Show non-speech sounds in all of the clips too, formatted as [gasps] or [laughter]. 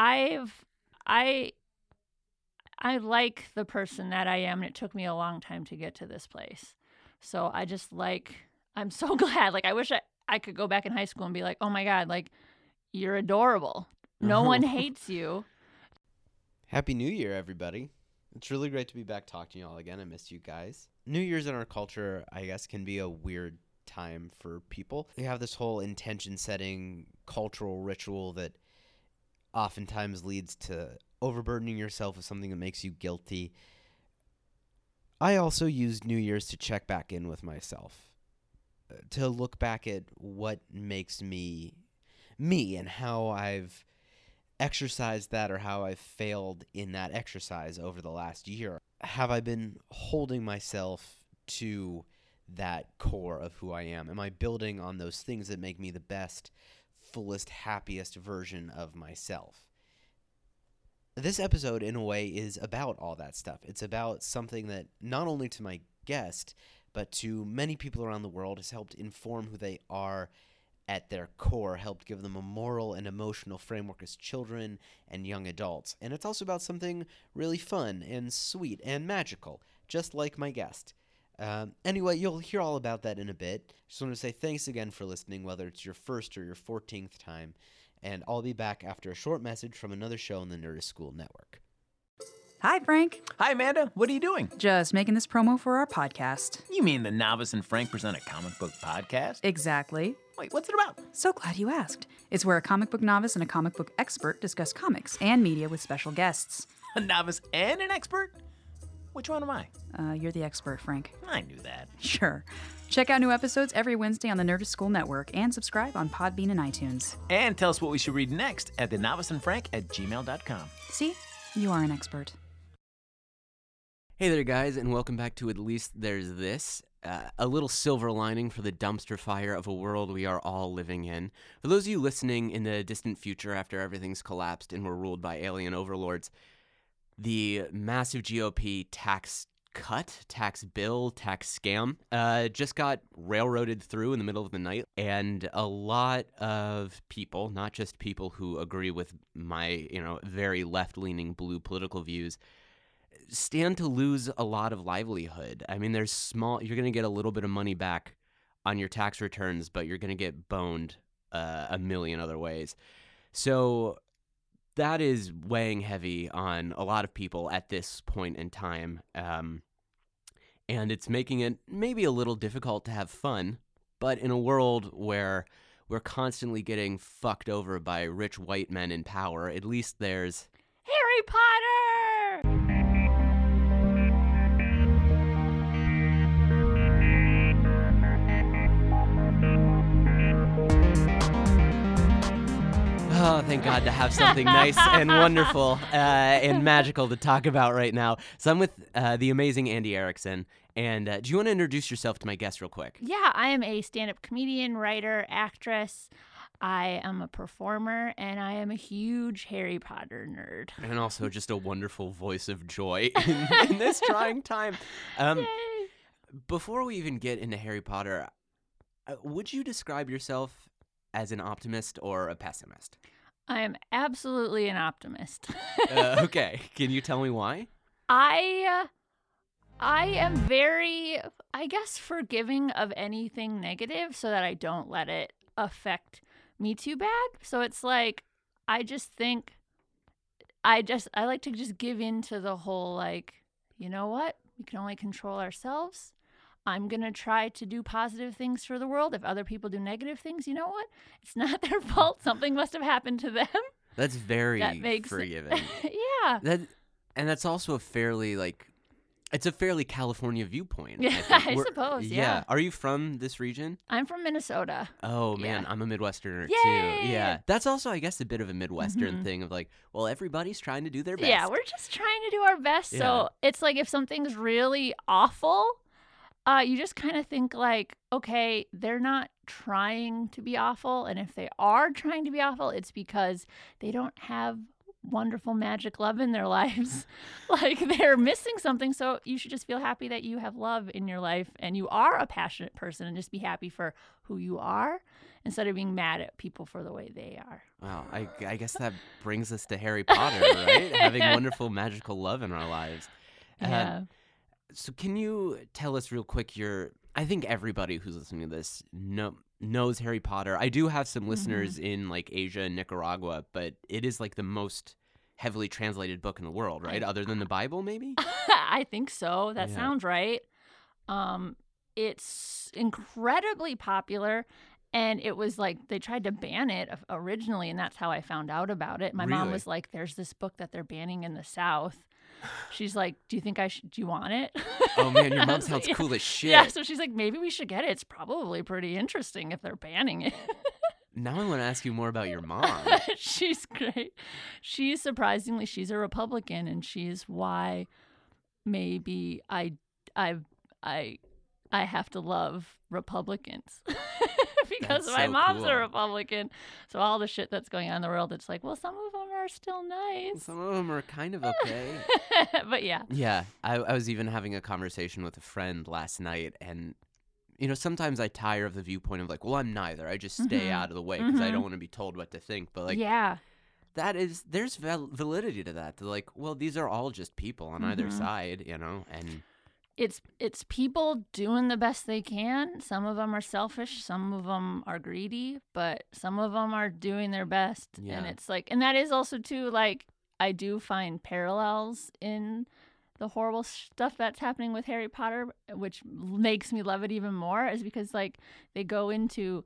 I've I I like the person that I am and it took me a long time to get to this place. So I just like I'm so [laughs] glad. Like I wish I, I could go back in high school and be like, "Oh my god, like you're adorable. No uh-huh. one [laughs] hates you." Happy New Year, everybody. It's really great to be back talking to y'all again. I miss you guys. New Year's in our culture, I guess, can be a weird time for people. They have this whole intention setting cultural ritual that oftentimes leads to overburdening yourself with something that makes you guilty. I also use New Year's to check back in with myself, uh, to look back at what makes me me and how I've exercised that or how I've failed in that exercise over the last year. Have I been holding myself to that core of who I am? Am I building on those things that make me the best, fullest, happiest version of myself? This episode, in a way, is about all that stuff. It's about something that not only to my guest, but to many people around the world has helped inform who they are at their core, helped give them a moral and emotional framework as children and young adults. And it's also about something really fun and sweet and magical, just like my guest. Um, anyway, you'll hear all about that in a bit. Just want to say thanks again for listening, whether it's your first or your 14th time. And I'll be back after a short message from another show on the Nerdist School Network. Hi, Frank. Hi, Amanda. What are you doing? Just making this promo for our podcast. You mean the Novice and Frank present a comic book podcast? Exactly. Wait, what's it about? So glad you asked. It's where a comic book novice and a comic book expert discuss comics and media with special guests. [laughs] A novice and an expert? Which one am I? Uh, you're the expert, Frank. I knew that. Sure. Check out new episodes every Wednesday on the Nerdist School Network and subscribe on Podbean and iTunes. And tell us what we should read next at the novice and frank at gmail.com. See? You are an expert. Hey there, guys, and welcome back to At Least There's This. Uh, a little silver lining for the dumpster fire of a world we are all living in. For those of you listening in the distant future after everything's collapsed and we're ruled by alien overlords, the massive GOP tax cut, tax bill, tax scam uh, just got railroaded through in the middle of the night. And a lot of people, not just people who agree with my, you know, very left leaning blue political views, stand to lose a lot of livelihood. I mean, there's small, you're going to get a little bit of money back on your tax returns, but you're going to get boned uh, a million other ways. So that is weighing heavy on a lot of people at this point in time. Um, and it's making it maybe a little difficult to have fun, but in a world where we're constantly getting fucked over by rich white men in power, at least there's Harry Potter. Oh, thank God to have something nice and [laughs] wonderful uh, and magical to talk about right now. So I'm with uh, the amazing Andy Erickson. And uh, do you want to introduce yourself to my guest real quick? Yeah, I am a stand-up comedian, writer, actress. I am a performer and I am a huge Harry Potter nerd. And also just a wonderful voice of joy [laughs] in, in this trying time. Um, before we even get into Harry Potter, uh, would you describe yourself as an optimist or a pessimist? I am absolutely an optimist. Uh, [laughs] okay, can you tell me why? I uh, I am very I guess forgiving of anything negative so that I don't let it affect me too bad. So it's like I just think I just I like to just give in to the whole like, you know what? We can only control ourselves. I'm going to try to do positive things for the world. If other people do negative things, you know what? It's not [laughs] their fault. Something must have happened to them. That's very That makes forgiving. [laughs] yeah. that, and that's also a fairly like, it's a fairly California viewpoint. [laughs] Yeah, I. I suppose, yeah. Are you from this region? I'm from Minnesota. Oh man, Yeah. I'm a Midwesterner Yay! too. Yeah, that's also, I guess, a bit of a Midwestern Mhm. thing of like, well, everybody's trying to do their best. Yeah, we're just trying to do our best. Yeah. So it's like if something's really awful, uh, you just kind of think like, okay, they're not trying to be awful, and if they are trying to be awful, it's because they don't have wonderful magic love in their [laughs] lives. like they're missing something. So you should just feel happy that you have love in your life and you are a passionate person and just be happy for who you are instead of being mad at people for the way they are. Wow, I, I guess that brings us to Harry [laughs] Potter, right? Having wonderful magical love in our lives. Uh, Yeah. So can you tell us real quick your I think everybody who's listening to this know, knows Harry Potter. I do have some listeners in like Asia and Nicaragua, but it is like the most heavily translated book in the world, right? Other than the Bible maybe? [laughs] I think so. That Yeah. sounds right. Um, it's incredibly popular, and it was like they tried to ban it originally, and that's how I found out about it. My mom was like, "There's this book that they're banning in the South." She's like, "Do you think I should? Do you want it?" Oh man, your [laughs] mom sounds like, cool as [laughs] shit. Yeah, so she's like, "Maybe we should get it. It's probably pretty interesting if they're banning it." [laughs] Now I want to ask you more about your mom. she's great. She's surprisingly she's a Republican and she's why maybe I I I I have to love Republicans. [laughs] because That's my so mom's cool. a Republican. So all the shit that's going on in the world it's like, well some of them are still nice. Some of them are kind of [laughs] okay. but yeah. Yeah, I, I was even having a conversation with a friend last night, and you know, sometimes I tire of the viewpoint of like, well, I'm neither. I just stay Mhm. out of the way because I Mhm. don't want to be told what to think. But like, yeah. that is there's val- validity to that. They're like, well, these are all just people on either Mhm. side, you know, and it's it's people doing the best they can. Some of them are selfish, some of them are greedy, but some of them are doing their best. Yeah. And it's like, and that is also too like I do find parallels in the horrible stuff that's happening with Harry Potter, which makes me love it even more, is because like they go into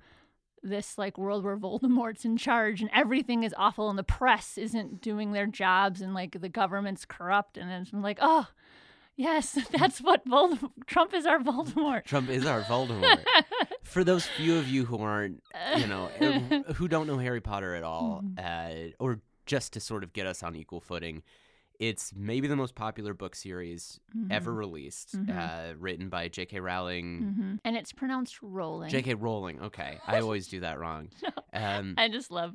this like world where Voldemort's in charge and everything is awful and the press isn't doing their jobs and like the government's corrupt and it's like oh yes [laughs] that's what Vold- Trump is our Voldemort. Trump is our Voldemort. [laughs] For those few of you who aren't, you know, [laughs] who don't know Harry Potter at all, Mm-hmm. uh, or just to sort of get us on equal footing, it's maybe the most popular book series ever released, Mhm. uh, written by J.K. Rowling. Mhm. And it's pronounced rolling. J.K. Rowling. Okay, I always do that wrong. Um, I just love.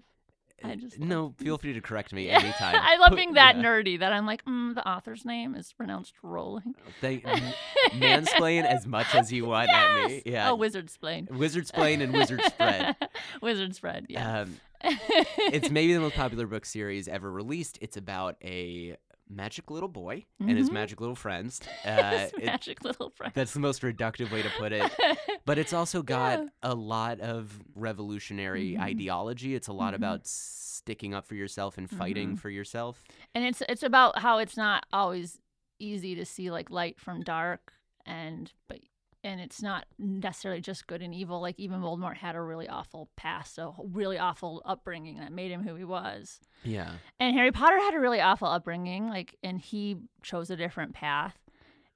I just no, feel [laughs] free to correct me anytime. [laughs] I love being that yeah. nerdy that I'm like, mm, the author's name is pronounced rolling. They [laughs] mansplain as much as you want at me. Yeah, Oh, wizard splain. wizard splain and wizard spread. wizard spread. Yeah. Um, it's maybe the most popular book series ever released. It's about a magic little boy and his Mhm. magic little friends. [laughs] Uh, it- magic little friend. that's the most reductive way to put it. [laughs] But it's also got Yeah. a lot of revolutionary Mhm. ideology. It's a lot Mhm. about sticking up for yourself and fighting Mhm. for yourself. and it's it's about how it's not always easy to see like light from dark and but and it's not necessarily just good and evil like even voldemort had a really awful past a really awful upbringing that made him who he was Yeah. and harry potter had a really awful upbringing like and he chose a different path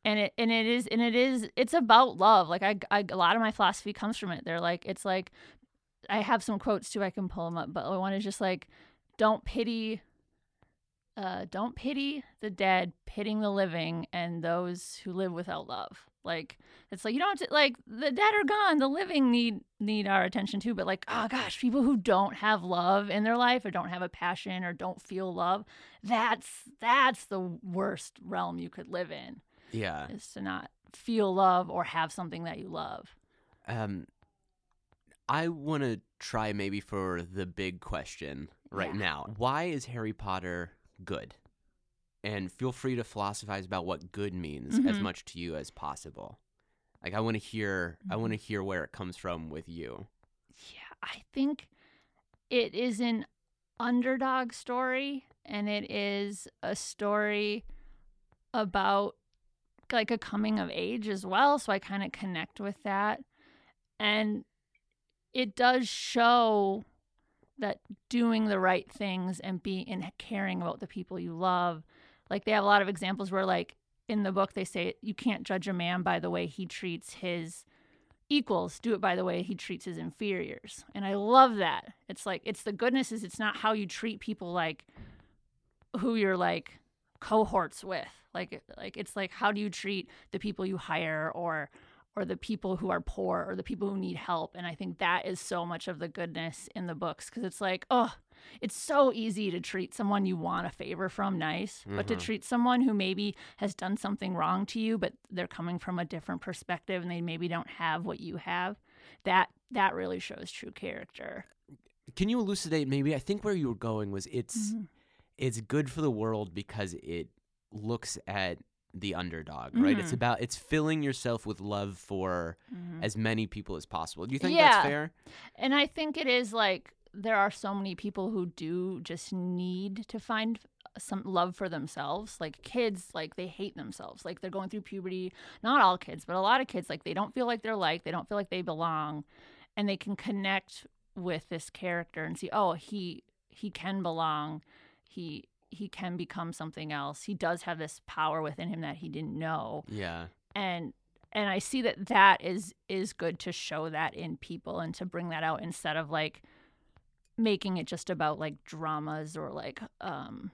and it and it is and it is it's about love like I, I a lot of my philosophy comes from it they're like it's like i have some quotes too i can pull them up but one is just like don't pity uh, don't pity the dead, pitying the living and those who live without love. Like it's like you don't have to like the dead are gone, the living need need our attention too. But like, oh gosh, people who don't have love in their life or don't have a passion or don't feel love, that's that's the worst realm you could live in Yeah. is to not feel love or have something that you love. Um, I want to try maybe for the big question right Yeah. now. Why is Harry Potter good? And feel free to philosophize about what good means as Mhm. much to you as possible. Like I want to hear I Mm-hmm. want to hear where it comes from with you. Yeah, I think it is an underdog story and it is a story about like a coming of age as well, so I kind of connect with that. And it does show that doing the right things and being and caring about the people you love. Like they have a lot of examples where like in the book they say you can't judge a man by the way he treats his equals. Do it by the way he treats his inferiors. And i love that. It's like it's the goodness is it's not how you treat people like who you're like cohorts with. Like like it's like how do you treat the people you hire or or the people who are poor or the people who need help? And i think that is so much of the goodness in the books because it's like oh it's so easy to treat someone you want a favor from nice but to Mhm. treat someone who maybe has done something wrong to you but they're coming from a different perspective and they maybe don't have what you have that that really shows true character Can you elucidate maybe? I think where you were going was it's Mhm. it's good for the world because it looks at the underdog, right? It's Mhm. about it's filling yourself with love for Mhm. as many people as possible. Do you think Yeah. that's fair? And I think it is like there are so many people who do just need to find some love for themselves. Like kids, like they hate themselves. Like they're going through puberty. Not all kids, but a lot of kids, like they don't feel like they're like They don't feel like they belong. And they can connect with this character and see, oh, he he can belong. He he can become something else. He does have this power within him that he didn't know Yeah. and and I see that that is is good to show that in people and to bring that out instead of like making it just about like dramas or like um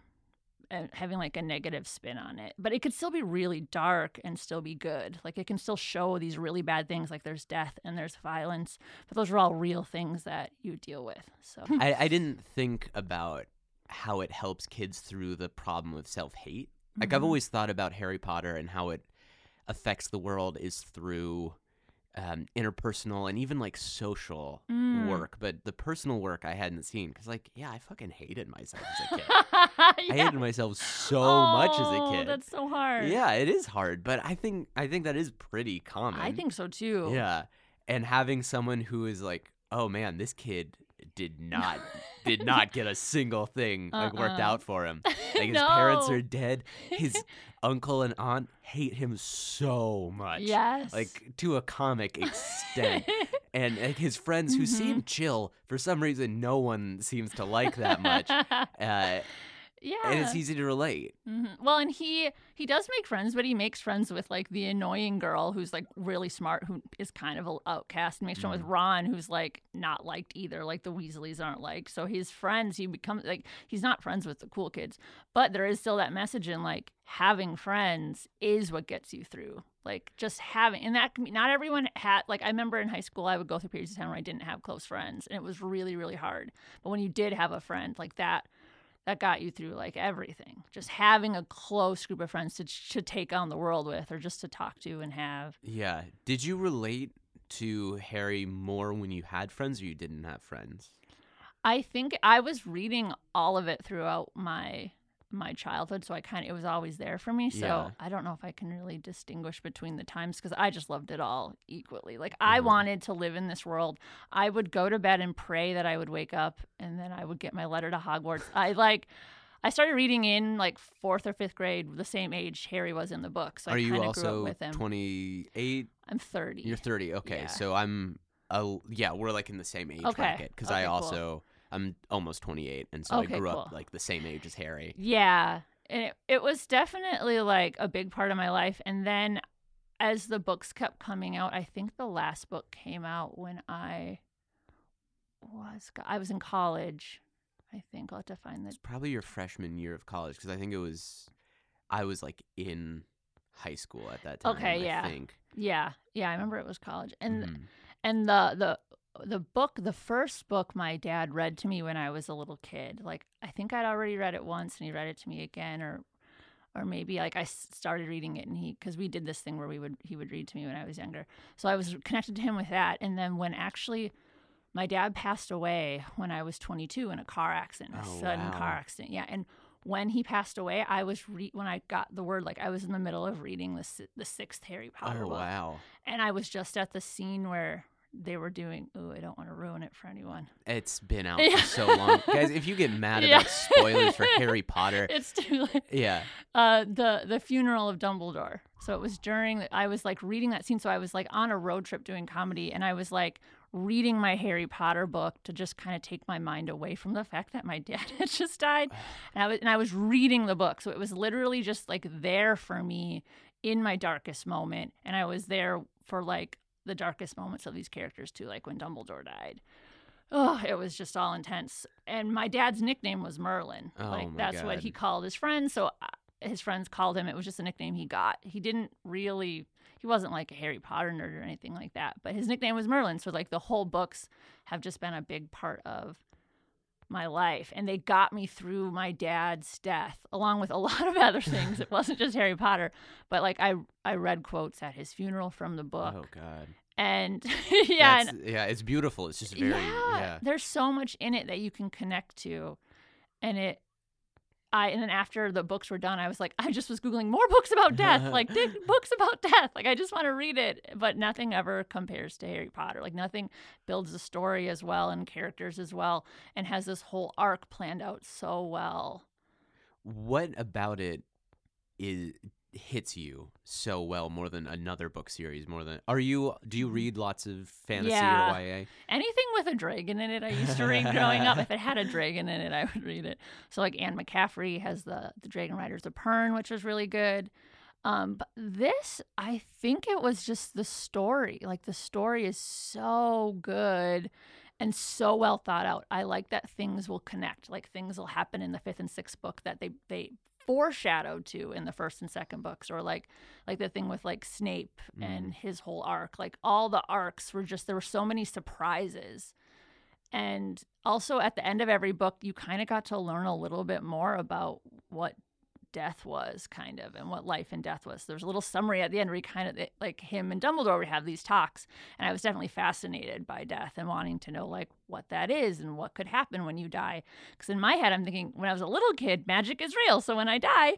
and having like a negative spin on it. But it could still be really dark and still be good. Like it can still show these really bad things like there's death and there's violence, but those are all real things that you deal with. So [laughs] I, I didn't think about how it helps kids through the problem of self hate. Like I've Mhm. always thought about Harry Potter and how it affects the world is through um, interpersonal and even like social Mm. work. But the personal work I hadn't seen because, like, yeah, I fucking hated myself as a kid. [laughs] I hated myself so much as a Oh, kid. That's so hard. Yeah, it is hard, but I think I think that is pretty common. I think so too. Yeah, and having someone who is like, oh man, this kid did not did not get a single thing like worked Uh-uh. out for him. [laughs] Like his parents are dead. His [laughs] uncle and aunt hate him so much. Yes. Like to a comic extent. [laughs] and like his friends who Mm-hmm. seem chill, for some reason no one seems to like that much. Uh, yeah. and it's easy to relate. hmm Well, and he he does make friends, but he makes friends with like the annoying girl who's like really smart, who is kind of an outcast. And makes friends with Ron, who's like not liked either. Like the Weasleys aren't liked. So his friends, he becomes like he's not friends with the cool kids, but there is still that message in like having friends is what gets you through. Like just having, and that can be not everyone had. Like I remember in high school, I would go through periods of time where I didn't have close friends, and it was really really hard. But when you did have a friend like that that got you through like everything. Just having a close group of friends to to take on the world with, or just to talk to and have. Yeah. Did you relate to Harry more when you had friends or you didn't have friends? I think I was reading all of it throughout my my childhood, so I kind of it was always there for me. So Yeah. I don't know if I can really distinguish between the times because I just loved it all equally. Like I Mhm. wanted to live in this world. I would go to bed and pray that I would wake up, and then I would get my letter to Hogwarts. I like. I started reading in like fourth or fifth grade, the same age Harry was in the book. So I Are you kind of grew also up with him. 28? I'm 30. You're 30. Okay. Yeah. So I'm A, yeah, we're like in the same age Okay. bracket cuz I also cool. I'm almost 28 and so Okay, I grew up like the same age as Harry. Yeah. And it, it was definitely like a big part of my life. And then as the books kept coming out, I think the last book came out when I was I was in college. I think I'll have to find the It's probably your freshman year of college cuz I think it was I was like in high school at that time. Okay, I yeah. think. yeah yeah I remember it was college and Mhm. and the the the book the first book my dad read to me when I was a little kid like I think I'd already read it once and he read it to me again or or maybe like I started reading it and he because we did this thing where we would he would read to me when I was younger so I was connected to him with that and then when actually my dad passed away when I was 22 in a car accident a Oh, sudden wow. car accident yeah and when he passed away I was re- when I got the word like I was in the middle of reading the the sixth Harry Potter Oh book wow. and I was just at the scene where they were doing. Oh, I don't want to ruin it for anyone. It's been [laughs] out Yeah. for so long. Guys, if you get mad Yeah. about spoilers for Harry [laughs] Potter, It's too late. yeah. Uh, the the funeral of Dumbledore. So it was during. I was like reading that scene. So I was like on a road trip doing comedy, and I was like reading my Harry Potter book to just kind of take my mind away from the fact that my [laughs] dad had just died. [sighs] And I was and I was reading the book, so it was literally just like there for me in my darkest moment, and I was there for like the darkest moments of these characters too, like when Dumbledore died. Oh, it was just all intense. And my dad's nickname was Merlin. Oh like that's what he called his friends. So uh, his friends called him. It was just a nickname he got. He didn't really he wasn't like a Harry Potter nerd or anything like that, but his nickname was Merlin. So like the whole books have just been a big part of my life and they got me through my dad's death along with a [laughs] lot of other things it wasn't just harry potter but like i i read quotes at his funeral from the book Oh God. and [laughs] yeah and yeah, it's beautiful. It's just very yeah. there's so much in it that you can connect to and it i and then after the books were done i was like i just was googling more books about death [laughs] like books about death. Like i just want to read it but nothing ever compares to harry potter. Like nothing builds a story as well and characters as well and has this whole arc planned out so well. What about it is hits you so well more than another book series? More than are you? Do you read lots of fantasy. Yeah. or YA? anything with a dragon in it i used to read growing up if it had a dragon in it i would read it so like anne mccaffrey has the the dragon riders of pern which was really good um but this i think it was just the story like the story is so good and so well thought out i like that things will connect like things will happen in the fifth and sixth book that they they foreshadowed to in the first and second books or like like the thing with like Snape and mm-hmm. his whole arc. Like all the arcs were just there were so many surprises. And also at the end of every book you kind of got to learn a little bit more about what death was kind of and what life and death was there's a little summary at the end where he kind of like him and dumbledore would have these talks and i was definitely fascinated by death and wanting to know like what that is and what could happen when you die because in my head i'm thinking when i was a little kid magic is real so when i die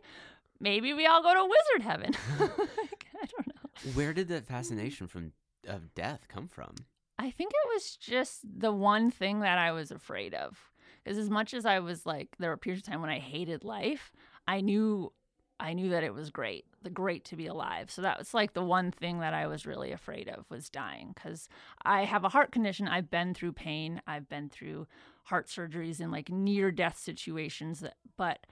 maybe we all go to wizard heaven [laughs] [laughs] Like, i don't know Where did that [laughs] fascination from of death come from? I think it was just the one thing that I was afraid of. Because as much as I was like, there were periods of time when I hated life, I knew, I knew that it was great, the great to be alive. So that was like the one thing that I was really afraid of was dying. Because I have a heart condition. I've been through pain. I've been through heart surgeries and like near death situations. That, but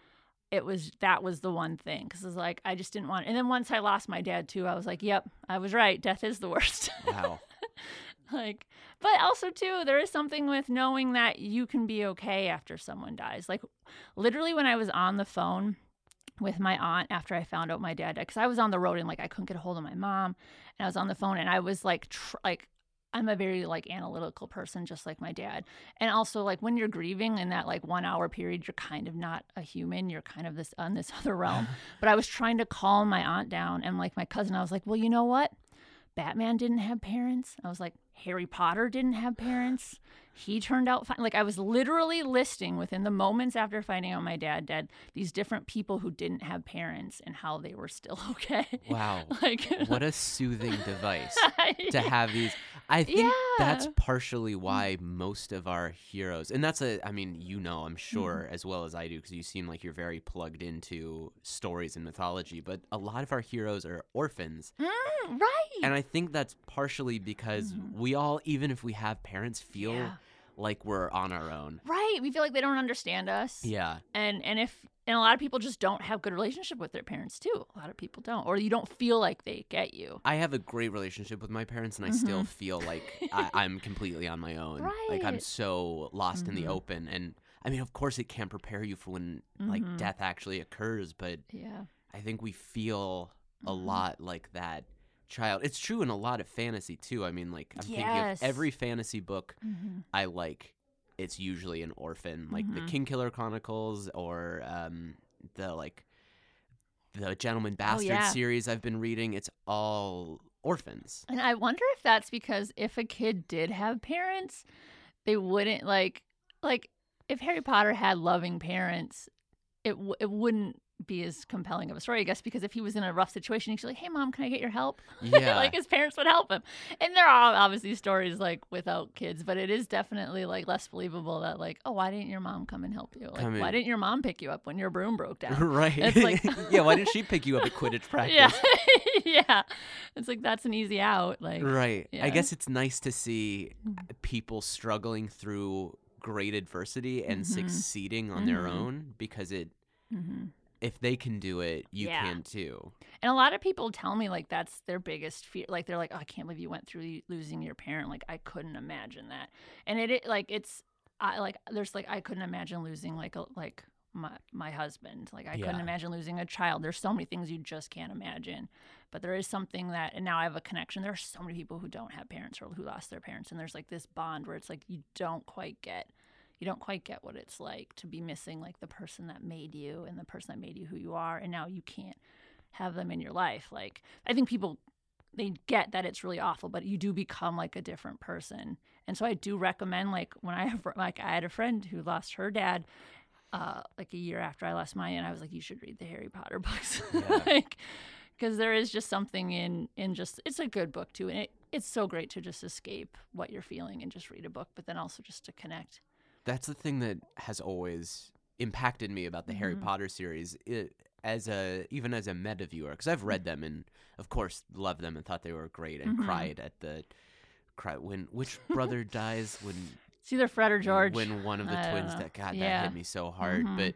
it was that was the one thing because it's like I just didn't want. And then once I lost my dad too, I was like, yep, I was right. Death is the worst. Wow. [laughs] [laughs] like but also too there is something with knowing that you can be okay after someone dies. Like literally when i was on the phone with my aunt after i found out my dad died because i was on the road and like i couldn't get a hold of my mom and i was on the phone and i was like tr- like i'm a very like analytical person just like my dad. And also like when you're grieving in that like one hour period you're kind of not a human you're kind of this on this [laughs] other realm. [laughs] But i was trying to calm my aunt down and like my cousin i was like well you know what? Batman didn't have parents. I was like, Harry Potter didn't have parents. He turned out fine. Like, I was literally listing within the moments after finding out my dad dead these different people who didn't have parents and how they were still [laughs] okay. Wow. [laughs] like, What a soothing device [laughs] to have these. I think that's partially why most of our heroes, and that's a, I mean, you know, I'm sure Mm-hmm. as well as I do, because you seem like you're very plugged into stories and mythology, but a lot of our heroes are orphans. Mm, right. And I think that's partially because we all, even if we have parents, feel Mm-hmm. Yeah. Like we're on our own. right. We feel like they don't understand us. Yeah. And and if and a lot of people just don't have good relationship with their parents too. A lot of people don't, or you don't feel like they get you. I have a great relationship with my parents, and I mm-hmm. still feel like I, [laughs] I'm completely on my own. Right. Like I'm so lost in the mm-hmm. open, and I mean, of course, it can prepare you for when like mm-hmm. death actually occurs, but Yeah. I think we feel a lot like that child. It's true in a lot of fantasy too. I mean, like I'm thinking of every fantasy book Mm-hmm. I like. It's usually an orphan, like the Kingkiller Chronicles or um, the like the Gentleman Bastard yeah. series I've been reading. It's all orphans. And I wonder if that's because if a kid did have parents, they wouldn't like like if Harry Potter had loving parents, it w- it wouldn't be as compelling of a story, I guess, because if he was in a rough situation, he's like, "Hey, mom, can I get your help?" [laughs] Yeah. like his parents would help him. And there are obviously stories like without kids, but it is definitely like less believable that like, "Oh, why didn't your mom come and help you? Like, why didn't your mom pick you up when your broom broke down?" [laughs] right. It's like- [laughs] yeah, why didn't she pick you up at Quidditch practice? yeah, yeah. It's like that's an easy out. Like, Right. Yeah. I guess it's nice to see mm. people struggling through great adversity and Mm-hmm. succeeding on their mm-hmm. own because it mm-hmm. If they can do it, you Yeah. can too. And a lot of people tell me like that's their biggest fear. Like they're like, oh, I can't believe you went through losing your parent. Like I couldn't imagine that. And it, it like it's I like there's like I couldn't imagine losing like a like my my husband. Like I couldn't imagine losing a child. There's so many things you just can't imagine. But there is something that and now I have a connection. There are so many people who don't have parents or who lost their parents and there's like this bond where it's like you don't quite get you don't quite get what it's like to be missing like the person that made you and the person that made you who you are and now you can't have them in your life. Like I think people they get that it's really awful, but you do become like a different person. And so I do recommend like when I have like I had a friend who lost her dad uh like a year after I lost mine and I was like you should read the Harry Potter [laughs] books. Yeah. like because there is just something in in just it's a good book too and it, it's so great to just escape what you're feeling and just read a book but then also just to connect. That's the thing that has always impacted me about the Harry Mhm. Potter series. It, as a even as a meta viewer, because I've read them and of course loved them and thought they were great and Mhm. cried at the cry when which brother dies when [laughs] It's either Fred or George. when one of the I twins that God that hit me so hard. Mhm. But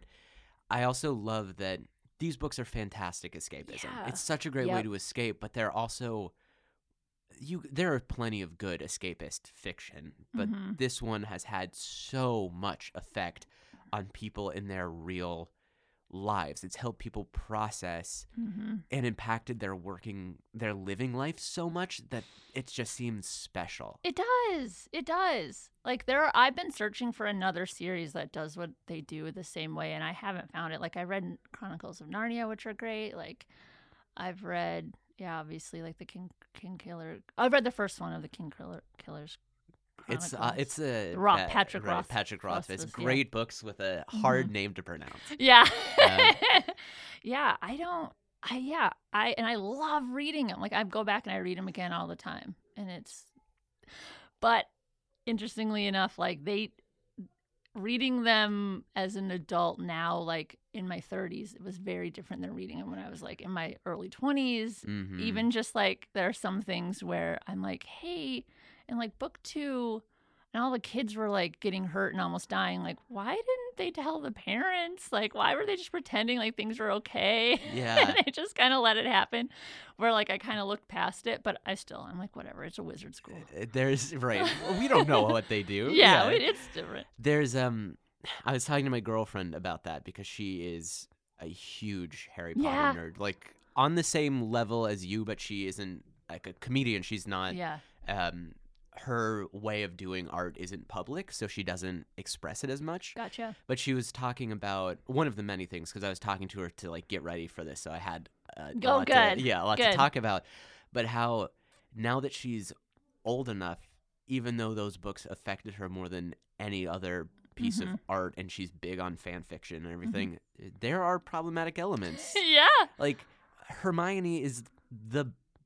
I also love that these books are fantastic escapism. Yeah. It's such a great way to escape, but they're also you there are plenty of good escapist fiction, but Mhm. this one has had so much effect on people in their real lives. It's helped people process hmm and impacted their working their living life so much that it just seems special. It does. It does. Like there are I've been searching for another series that does what they do the same way and I haven't found it. Like I read Chronicles of Narnia which are great. Like I've read yeah, obviously like the King King Killer. I've read the first one of the King Killer Killers. It's uh, it's a Roth- that- Patrick right, Roth- Patrick Roth. It's Rothfuss, yeah. great books with a hard name to pronounce. [laughs] Yeah. Um, [laughs] yeah, I don't I yeah, I and I love reading them. Like I go back and I read them again all the time. And it's but interestingly enough, like they reading them as an adult now like in my 30s, it was very different than reading them when I was like in my early 20s. Mhm. Even just like there are some things where I'm like, "Hey, in like book 2, and all the kids were like getting hurt and almost dying. Like, why didn't they tell the parents? Like, why were they just pretending like things were okay? [laughs] Yeah. and they just kind of let it happen. Where like I kind of looked past it, but I still, I'm like, whatever. It's a wizard school. Uh, There's right. We don't know what they do. [laughs] Yeah, it- it's different. There's um I was talking to my girlfriend about that because she is a huge Harry Potter Yeah. nerd. Like on the same level as you, but she isn't like a comedian. She's not Yeah. um her way of doing art isn't public, so she doesn't express it as much. Gotcha. But she was talking about one of the many things because I was talking to her to like get ready for this, so I had uh, a Oh, lot good, To, yeah, a lot to talk about. But how now that she's old enough, even though those books affected her more than any other piece Mhm. of art, and she's big on fan fiction and everything, there are problematic [laughs] elements. yeah. like Hermione is the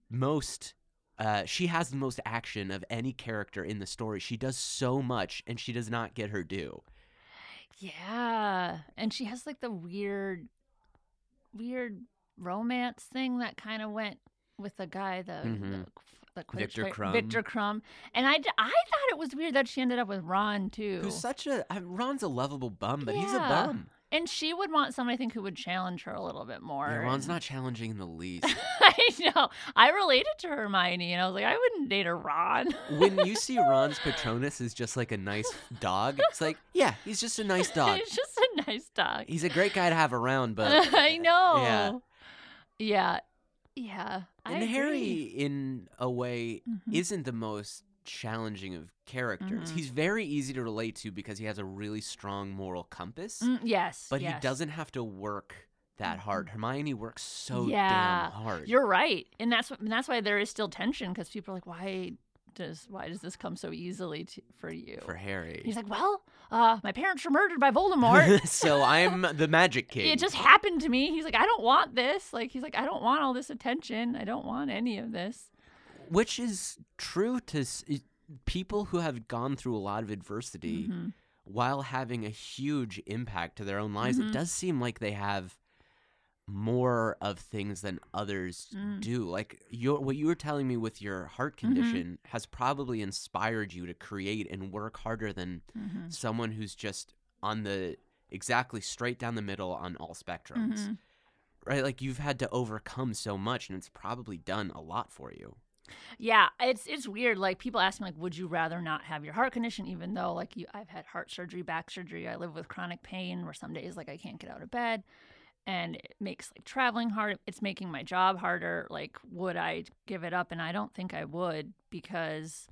most. Uh, she has the most action of any character in the story. She does so much, and she does not get her due. Yeah. And she has like the weird, weird romance thing that kind of went with the guy, the, Mhm. the, the Victor player- Krum. Viktor Krum. And I, I thought it was weird that she ended up with Ron too. Who's such a I- Ron's a lovable bum, but he's a bum. And she would want someone I think who would challenge her a little bit more. Yeah, Ron's not challenging in the [laughs] least. I know. I related to Hermione, and I was like, I wouldn't date a Ron. when you [laughs] see Ron's Patronus is just like a nice dog, it's like, [laughs] yeah, he's just a nice dog. He's just a nice dog. He's a great guy to have around, but I know. Yeah. Yeah. Yeah. I and Harry, agree. in a way, Mhm. isn't the most challenging of characters. Mhm. He's very easy to relate to because he has a really strong moral compass, Mm, yes. but yes. he doesn't have to work that hard. Hermione works so Yeah, damn hard. You're right, and that's and that's why there is still tension because people are like, why does why does this come so easily to, for you? for Harry. He's like, well, uh, my parents were murdered by Voldemort. [laughs] so I'm the magic [laughs] king. it just happened to me. He's like, I don't want this. Like, he's like, I don't want all this attention. I don't want any of this. Which is true to s- people who have gone through a lot of adversity Mhm. while having a huge impact to their own lives. Mhm. It does seem like they have more of things than others Mm. do. Like your what you were telling me with your heart Mm-hmm. condition has probably inspired you to create and work harder than Mhm. someone who's just on the exactly straight down the middle on all spectrums. Mhm. Right? Like you've had to overcome so much and it's probably done a lot for you. Yeah, it's it's weird. Like people ask me, like, would you rather not have your heart condition, even though like you, I've had heart surgery, back surgery. I live with chronic pain, where some days like I can't get out of bed, and it makes like traveling hard. It's making my job harder. Like, would I give it up? And I don't think I would because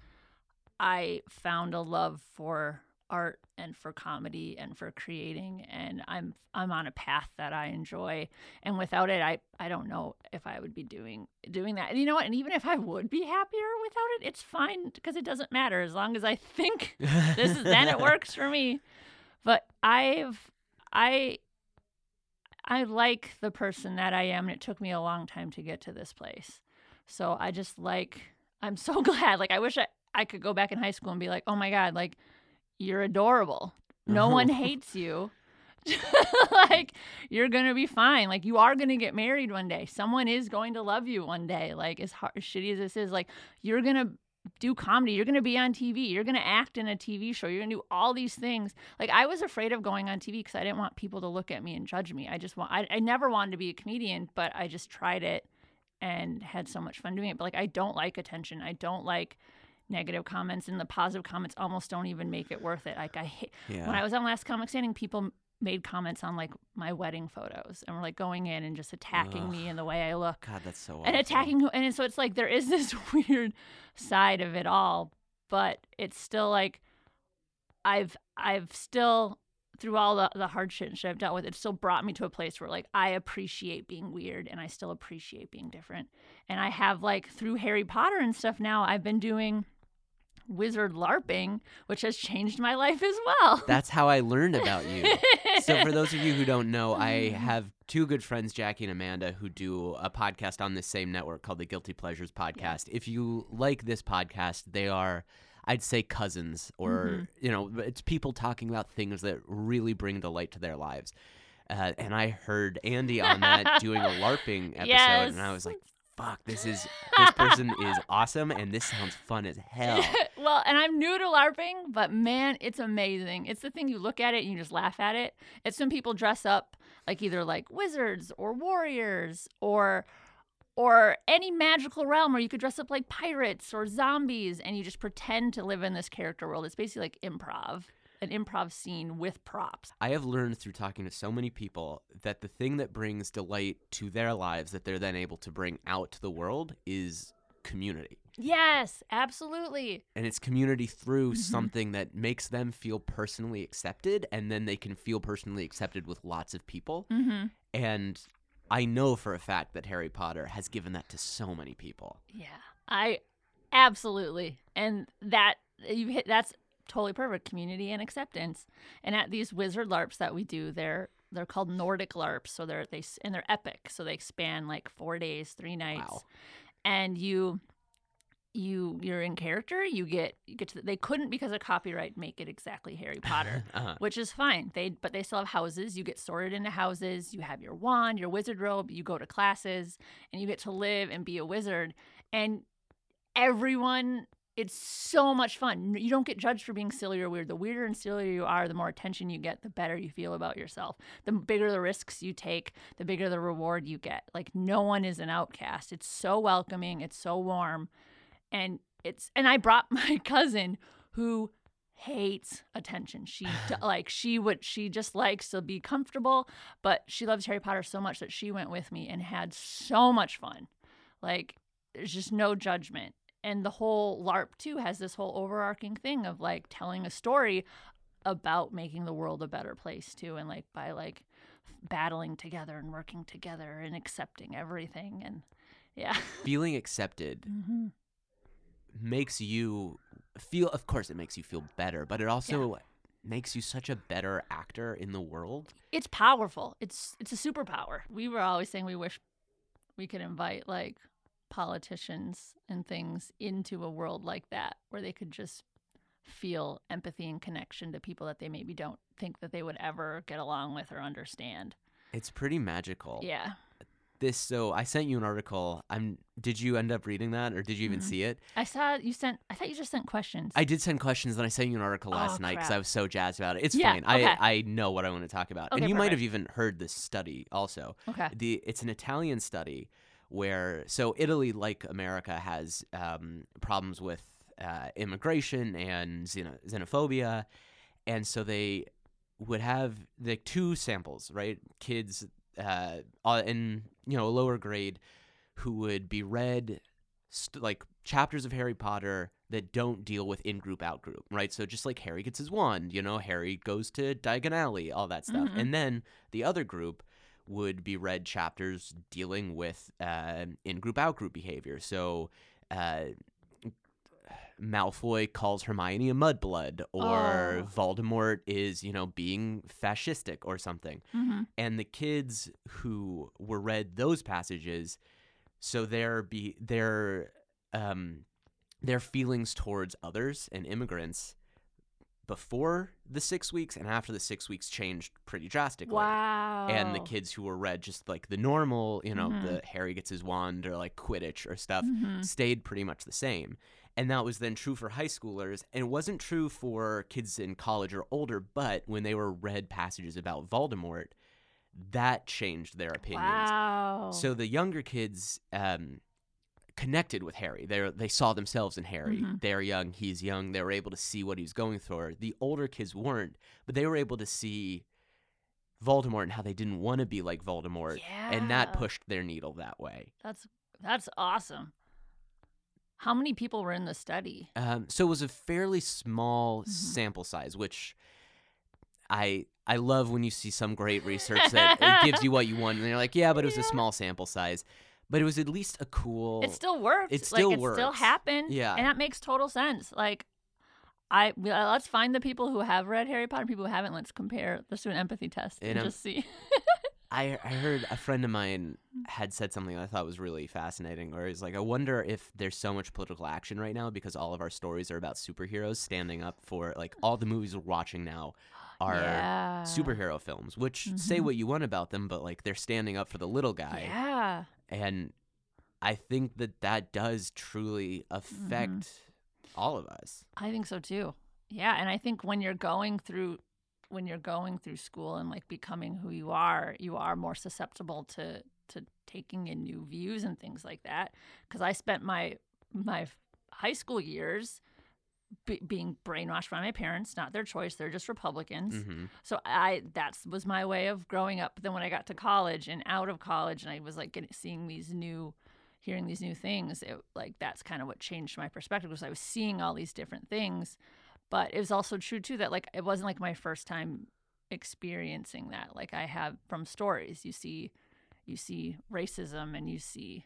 I found a love for art and for comedy and for creating and I'm I'm on a path that I enjoy and without it I I don't know if I would be doing doing that. And you know what? And even if I would be happier without it, it's fine because it doesn't matter as long as I [laughs] think this is then it works for me. But I've I I like the person that I am and it took me a long time to get to this place. So I just like I'm so [laughs] glad. Like I wish I I could go back in high school and be like, "Oh my god, like you're adorable. No oh. one hates you." [laughs] like you're gonna be fine. Like you are gonna get married one day. Someone is going to love you one day. Like as, hard, as shitty as this is like you're gonna do comedy. You're gonna be on tv you're gonna act in a tv show. You're gonna do all these things. Like i was afraid of going on tv because i didn't want people to look at me and judge me. I just want I, I never wanted to be a comedian but i just tried it and had so much fun doing it. But like i don't like attention. I don't like negative comments and the positive comments almost don't even make it worth it like i hate Yeah. when I was on Last Comic Standing, people made comments on like my wedding photos and were like going in and just attacking me and the way I look God, that's so. and attacking and so it's like there is [laughs] this weird side of it all, but it's still like I've I've still through all the, the hardship and I've dealt with, it still brought me to a place where like I appreciate being weird and I still appreciate being different. And I have like through Harry Potter and stuff now, I've been doing wizard LARPing, which has changed my life as well. [laughs] That's how I learned about you. so for those of you who don't know, I Mm-hmm. [laughs] have two good friends, Jackie and Amanda, who do a podcast on this same network called the Guilty Pleasures Podcast. If you like this podcast, they are I'd say cousins or Mm-hmm. you know, it's people talking about things that really bring delight to their lives. Uh, and I heard Andy on that [laughs] doing a LARPing episode, and I was like, "Fuck, this is this person is awesome, and this sounds fun as hell." Well, and I'm new to LARPing, but man, it's amazing. It's the thing you look at it and you just laugh at it. It's when people dress up like either like wizards or warriors or or any magical realm where you could dress up like pirates or zombies and you just pretend to live in this character world. It's basically like improv, an improv scene with props. I have learned through talking to so many people that the thing that brings delight to their lives that they're then able to bring out to the world is community. Yes, absolutely. And it's community through something that makes them feel personally accepted, and then they can feel personally accepted with lots of people. Mhm. And I know for a fact that Harry Potter has given that to so many people. Yeah, I absolutely, and that you hit that's totally perfect. Community and acceptance, and at these wizard larps that we do, they're they're called Nordic larps, so they're they and they're epic, so they span like four days, three nights, Wow. and you you you're in character. You get you get to the, they couldn't because of copyright make it exactly Harry Potter [laughs] Uh-huh. which is fine. They but they still have houses. You get sorted into houses. You have your wand, your wizard robe. You go to classes, and you get to live and be a wizard. And everyone, it's so much fun. You don't get judged for being silly or weird. The weirder and sillier you are, the more attention you get, the better you feel about yourself. The bigger the risks you take, the bigger the reward you get. Like no one is an outcast. It's so welcoming. It's so warm, and it's and I brought [laughs] my cousin who hates attention. She [laughs] like she would she just likes to be comfortable, but she loves Harry Potter so much that she went with me and had so much fun. Like there's just no judgment. And the whole LARP too has this whole overarching thing of like telling a story about making the world a better place too and like by like battling together and working together and accepting everything and yeah. Feeling accepted [laughs] Mhm. Makes you feel, of course, it makes you feel better, but it also makes you such a better actor in the world. it's powerful. It's it's a superpower. We were always saying we wish we could invite like politicians and things into a world like that where they could just feel empathy and connection to people that they maybe don't think that they would ever get along with or understand. It's pretty magical. Yeah. This so I sent you an article. I'm did you end up reading that or did you even Mhm. see it? I saw you sent I thought you just sent questions. I did send questions, then I sent you an article last Oh, night because. I was so jazzed about it. It's Yeah, fine. okay. I I know what I want to talk about, and Okay, you might have even heard this study also. okay. The it's an Italian study where so Italy, like America, has um, problems with uh, immigration and xeno- xenophobia, and so they would have like two samples, right? Kids uh, uh, in you know a lower grade who would be read st- like chapters of Harry Potter that don't deal with in group out group, right? So just like Harry gets his wand, you know, Harry goes to Diagon Alley, all that stuff, Mhm. and then the other group would be read chapters dealing with uh, in group out group behavior. So. Uh, Malfoy calls Hermione a mudblood, or Oh. Voldemort is, you know, being fascistic or something. hmm And the kids who were read those passages, so their be their um their feelings towards others and immigrants before the six weeks and after the six weeks changed pretty drastically Wow. and the kids who were read just like the normal, you know, Mhm. the Harry gets his wand or like Quidditch or stuff Mhm. stayed pretty much the same. And that was then true for high schoolers. And it wasn't true for kids in college or older, but when they were read passages about Voldemort, that changed their opinions. Wow. So the younger kids um, connected with Harry. They they saw themselves in Harry. Mhm. They're young, he's young. They were able to see what he was going through. The older kids weren't, but they were able to see Voldemort and how they didn't want to be like Voldemort, yeah. and that pushed their needle that way. That's that's awesome. How many people were in the study? Um, so it was a fairly small Mhm. sample size, which I I love when you see some great research that it gives you what you want, and you're like, yeah, but it was Yeah. a small sample size. But it was at least a cool. it still worked. it still like, It still happened. Yeah. And that makes total sense. Like, I uh, let's find the people who have read Harry Potter, people who haven't. Let's compare. Let's do an empathy test and, And just see. [laughs] I I heard a friend of mine had said something I thought was really fascinating, where he's like, I wonder if there's so much political action right now because all of our stories are about superheroes standing up for like all the movies we're watching now [gasps] are yeah. superhero films, which say Mhm. what you want about them, but like they're standing up for the little guy. Yeah. and I think that that does truly affect Mm-hmm. all of us. I think so too. Yeah, and I think when you're going through when you're going through school and like becoming who you are, you are more susceptible to to taking in new views and things like that. Because I spent my my high school years be, being brainwashed by my parents, not their choice; they're just Republicans. hmm So I that was my way of growing up. But then when I got to college and out of college, and I was like getting, seeing these new, hearing these new things, it like that's kind of what changed my perspective because I was seeing all these different things. But it was also true too that like it wasn't like my first time experiencing that. Like I have from stories, you see, you see racism and you see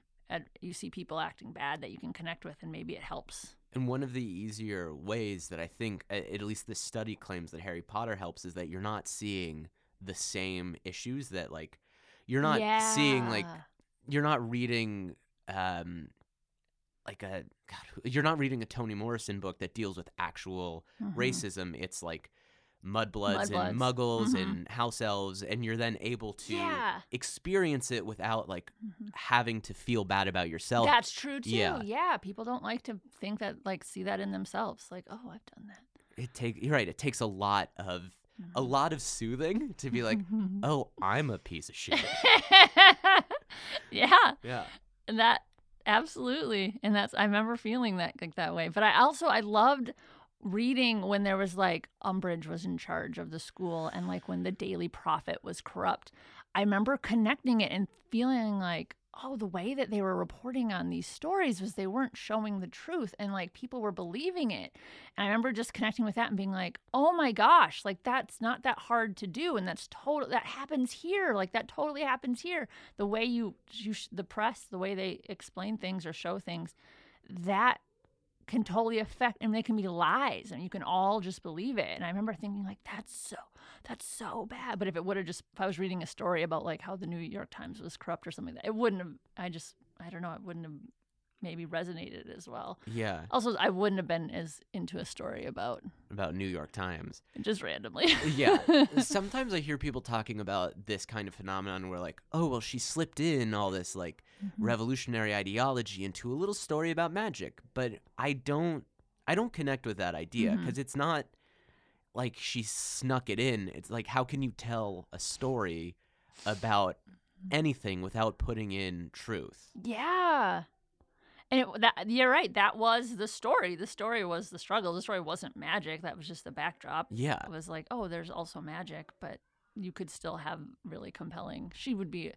you see people acting bad that you can connect with, and maybe it helps. And one of the easier ways that I think, at least this study claims that Harry Potter helps, is that you're not seeing the same issues that like you're not seeing like you're not reading um like a God, you're not reading a Toni Morrison book that deals with actual Mhm. racism. It's like mudbloods and muggles Mhm. and house elves, and you're then able to Yeah. experience it without like Mhm. having to feel bad about yourself. That's true too. Yeah. Yeah. people don't like to think that, like, see that in themselves. Like, oh, I've done that. it take you're right. It takes a lot of a Mhm. lot of soothing to be like, [laughs] oh, I'm a piece of shit. [laughs] yeah, yeah. and that absolutely, and that's I remember feeling that like that way. But I also I loved reading when there was like Umbridge was in charge of the school, and like when the Daily Prophet was corrupt. I remember connecting it and feeling like, oh, the way that they were reporting on these stories was they weren't showing the truth and like people were believing it. And I remember just connecting with that and being like, oh my gosh, like that's not that hard to do. And that's total, that happens here. Like that totally happens here. The way you, you the press, the way they explain things or show things, that can totally affect and they can be lies and you can all just believe it. And i remember thinking like that's so that's so bad. But if it would have just if i was reading a story about like how the new york times was corrupt or something that it wouldn't have i just i don't know it wouldn't have maybe resonated as well Yeah. also i wouldn't have been as into a story about About New York Times. just randomly [laughs] yeah. [laughs] Sometimes I hear people talking about this kind of phenomenon where like, oh well she slipped in all this like Mm-hmm. revolutionary ideology into a little story about magic. But I don't I don't connect with that idea because it's not like she snuck it in. It's like how can you tell a story about anything without putting in truth. Yeah. And it, that you're right. That was the story. The story was the struggle. The story wasn't magic. That was just the backdrop. Yeah. It was like, oh, there's also magic, but you could still have really compelling. She would be,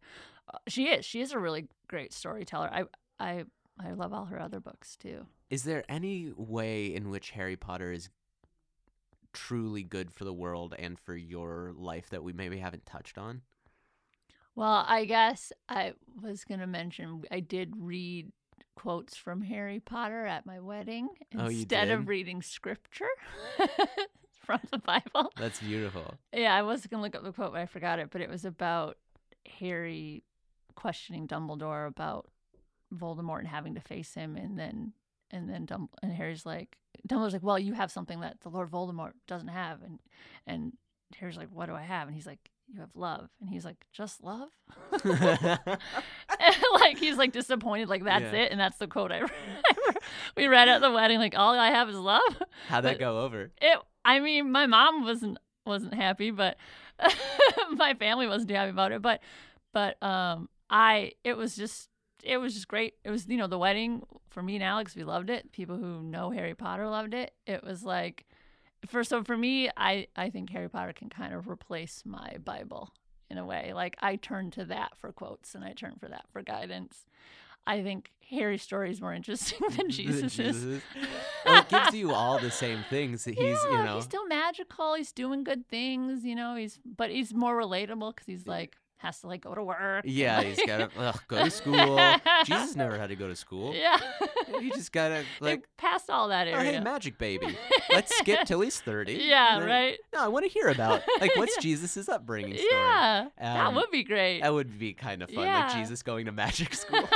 uh, she is. She is a really great storyteller. I, I, I love all her other books too. Is there any way in which Harry Potter is truly good for the world and for your life that we maybe haven't touched on? Well, I guess I was going to mention I did read quotes from Harry Potter at my wedding Oh, instead of reading scripture [laughs] from the Bible. That's beautiful. Yeah, I was going to look up the quote, but I forgot it. But it was about Harry questioning Dumbledore about Voldemort and having to face him, and then and then Dum- and Harry's like, Dumbledore's like, well, you have something that the Lord Voldemort doesn't have, and and Harry's like, what do I have? And he's like, you have love, and he's like, just love. [laughs] [laughs] like he's like disappointed, like that's Yeah. it, and that's the quote I [laughs] read. we read at the wedding, like all I have is love. How'd that But- go over? It. I mean, my mom wasn't wasn't happy, but my family wasn't happy about it. But but um, I it was just it was just great. It was you know the wedding for me and Alex. We loved it. People who know Harry Potter loved it. It was like for so for me, I I think Harry Potter can kind of replace my Bible in a way. Like I turn to that for quotes and I turn for that for guidance. I think Harry's story is more [laughs] interesting [laughs] than Jesus's. Jesus. [laughs] Well, it gives you all the same things. He's, you Yeah, know, he's still magical. He's doing good things, you know. He's but he's more relatable because he's like has to like go to work. yeah, he's got to go to school. [laughs] Jesus never had to go to school. Yeah, He just got [laughs] to like, passed all that oh, hey, magic baby. Let's skip [laughs] till he's 30. Yeah, Then- right. No, I want to hear about like what's Yeah. Jesus' upbringing story. Yeah, that Um, would be great. That would be kind of fun, like Yeah. Jesus going to magic school.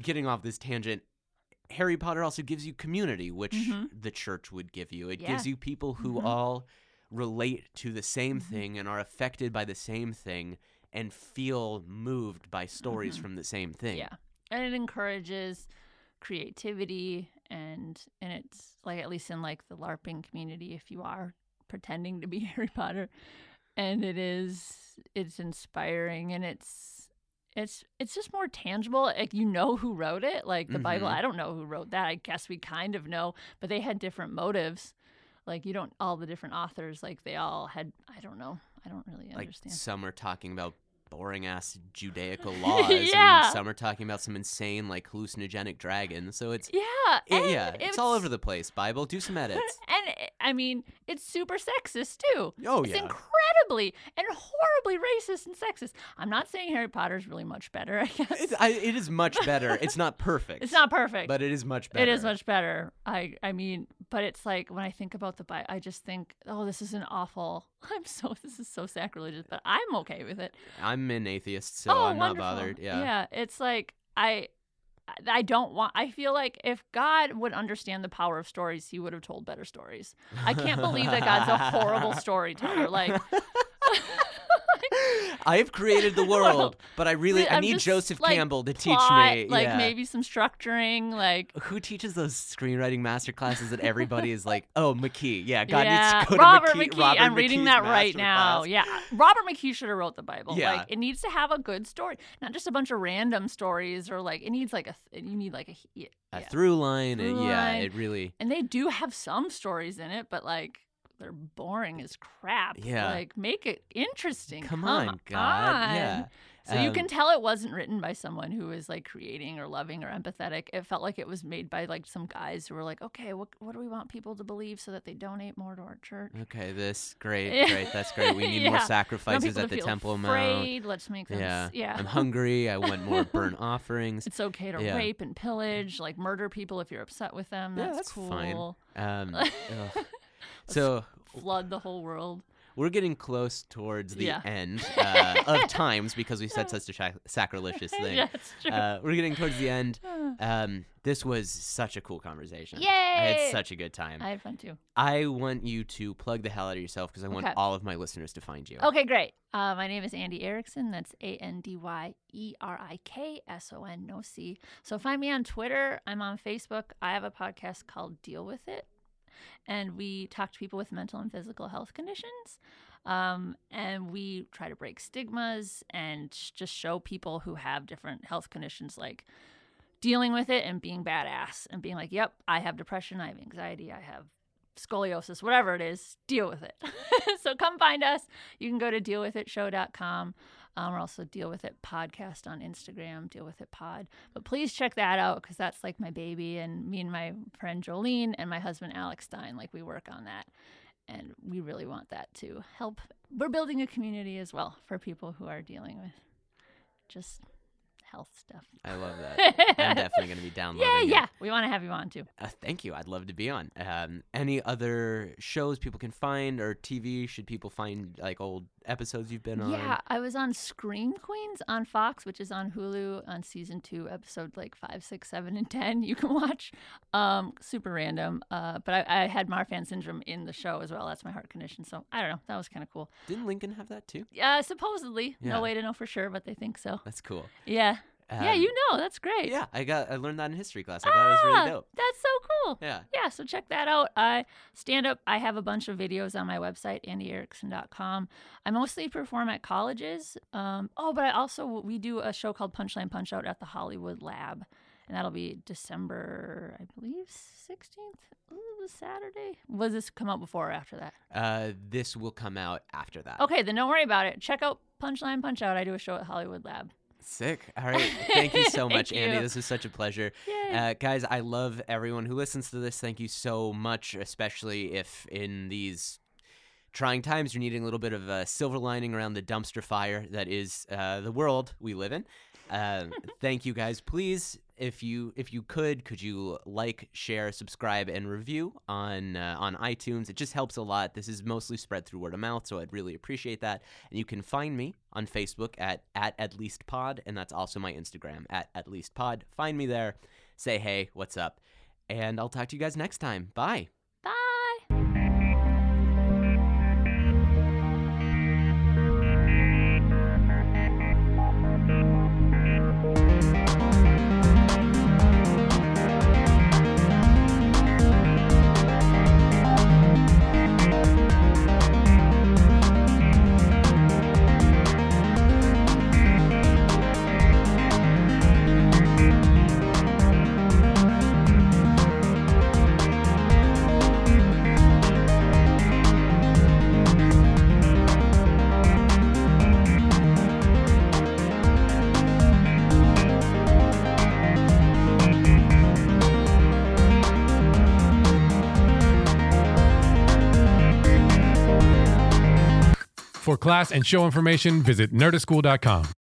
Getting off this tangent, Harry Potter also gives you community, which Mhm. the church would give you. It Yeah. gives you people who Mhm. all relate to the same Mhm. thing and are affected by the same thing and feel moved by stories Mhm. from the same thing. Yeah. And it encourages creativity and and it's like at least in like the LARPing community if you are pretending to be [laughs] Harry Potter and it is it's inspiring and it's it's it's just more tangible like you know who wrote it like the bible Mhm. i don't know who wrote that i guess we kind of know but they had different motives like you don't all the different authors like they all had i don't know i don't really Like understand some are talking about boring ass Judaical [laughs] laws, Yeah. and some are talking about some insane like hallucinogenic dragon. So it's yeah it- yeah, it's all over the place. Bible, do some [laughs] edits. and I mean, it's super sexist too. Oh it's yeah. Incredibly and horribly racist and sexist. I'm not saying Harry Potter's really much better. [laughs] I guess It's, I, it is much better. It's not perfect. it's not perfect, but it is much better. it is much better. I I mean, but it's like when I think about the Bible, I just think, oh, this is an awful. [laughs] I'm so this is so sacrilegious, but I'm okay with it. I'm an atheist, so oh, I'm not bothered. Yeah. yeah. It's like I. I don't want. I feel like if God would understand the power of stories, He would have told better stories. I can't believe that God's a horrible storyteller. Like, [laughs] I have created the [laughs] world, but I really I need just, Joseph like, Campbell to teach me. like yeah. maybe some structuring, like Who teaches those screenwriting master classes that everybody is like, oh, McKee. Yeah, God yeah, needs to go Robert to McKee. McKee. Robert I'm reading that right now. class. Yeah, Robert McKee should have wrote the Bible. Yeah. Like it needs to have a good story, not just a bunch of random stories, or like it needs like a th- you need like a yeah. A through line. Through yeah, line. it really. And they do have some stories in it, but like they're boring as crap. Yeah. like make it interesting. Come on, God. Yeah. on. So you Um, can tell it wasn't written by someone who was like creating or loving or empathetic. It felt like it was made by like some guys who were like, okay, what what do we want people to believe so that they donate more to our church? Okay, this great, [laughs] great. That's great. We need more Yeah. Want sacrifices at the Temple Mount. afraid. Let's make them. Yeah. yeah. I'm hungry. I want more [laughs] burnt offerings. It's okay to Yeah. rape and pillage, like murder people if you're upset with them. Yeah, That's, that's cool. fine. Um. [laughs] so Flood the whole world. we're getting close towards the Yeah. end uh, of times because we said such a sacrilegious [laughs] thing. yeah, it's true. Uh, we're getting towards the end. [sighs] Um, this was such a cool conversation. Yay! I had such a good time. I had fun too. I want you to plug the hell out of yourself because I want Okay. all of my listeners to find you. Okay, great. Uh, my name is Andy Erikson. That's A N D Y E R I K S O N, no C. So find me on Twitter. I'm on Facebook. I have a podcast called Deal With It, and we talk to people with mental and physical health conditions. Um, and we try to break stigmas and just show people who have different health conditions like dealing with it and being badass and being like, yep, I have depression, I have anxiety, I have scoliosis, whatever it is, deal with it. [laughs] so come find us. You can go to dealwithitshow.com. Um, we're also Deal With It podcast on Instagram, Deal With It Pod. But please check that out because that's like my baby. And me and my friend Jolene and my husband Alex Stein, like we work on that. And we really want that to help. We're building a community as well for people who are dealing with just health stuff. I love that. I'm [laughs] definitely going to be downloading. Yeah, it. yeah. We want to have you on too. Uh, thank you. I'd love to be on. Um, any other shows people can find or TV? Should people find like old episodes you've been on? Yeah, I was on Scream Queens on Fox, which is on Hulu on season two, episode like five, six, seven, and ten. You can watch. Um, super random. Uh, but I, I had Marfan syndrome in the show as well. That's my heart condition. So I don't know. That was kind of cool. Didn't Lincoln have that too? Uh, supposedly, Yeah. no way to know for sure, but they think so. That's cool. Yeah. Yeah, Um, you know. That's great. Yeah, I got. I learned that in history class. I thought it was really Ah, dope. That's so cool. Yeah. yeah so check that out i stand up i have a bunch of videos on my website andyerikson.com i mostly perform at colleges um, oh but i also we do a show called punchline punch out at the hollywood lab and that'll be december i believe 16th Ooh, saturday was this come out before or after that Uh, this will come out after that. okay then don't worry about it check out punchline punch out i do a show at hollywood lab Sick. All right. [laughs] Thank you so much, Andy. you. This is such a pleasure. Uh, guys, I love everyone who listens to this. Thank you so much, especially if in these trying times you're needing a little bit of a silver lining around the dumpster fire that is uh, the world we live in. Uh, thank you guys. Please, if you if you could, could you like, share, subscribe, and review on uh, on iTunes? It just helps a lot. This is mostly spread through word of mouth, so I'd really appreciate that. And you can find me on Facebook at at at least pod, and that's also my Instagram at at least pod. Find me there. Say hey, what's up? And I'll talk to you guys next time. Bye class and show information, visit nerdischool.com.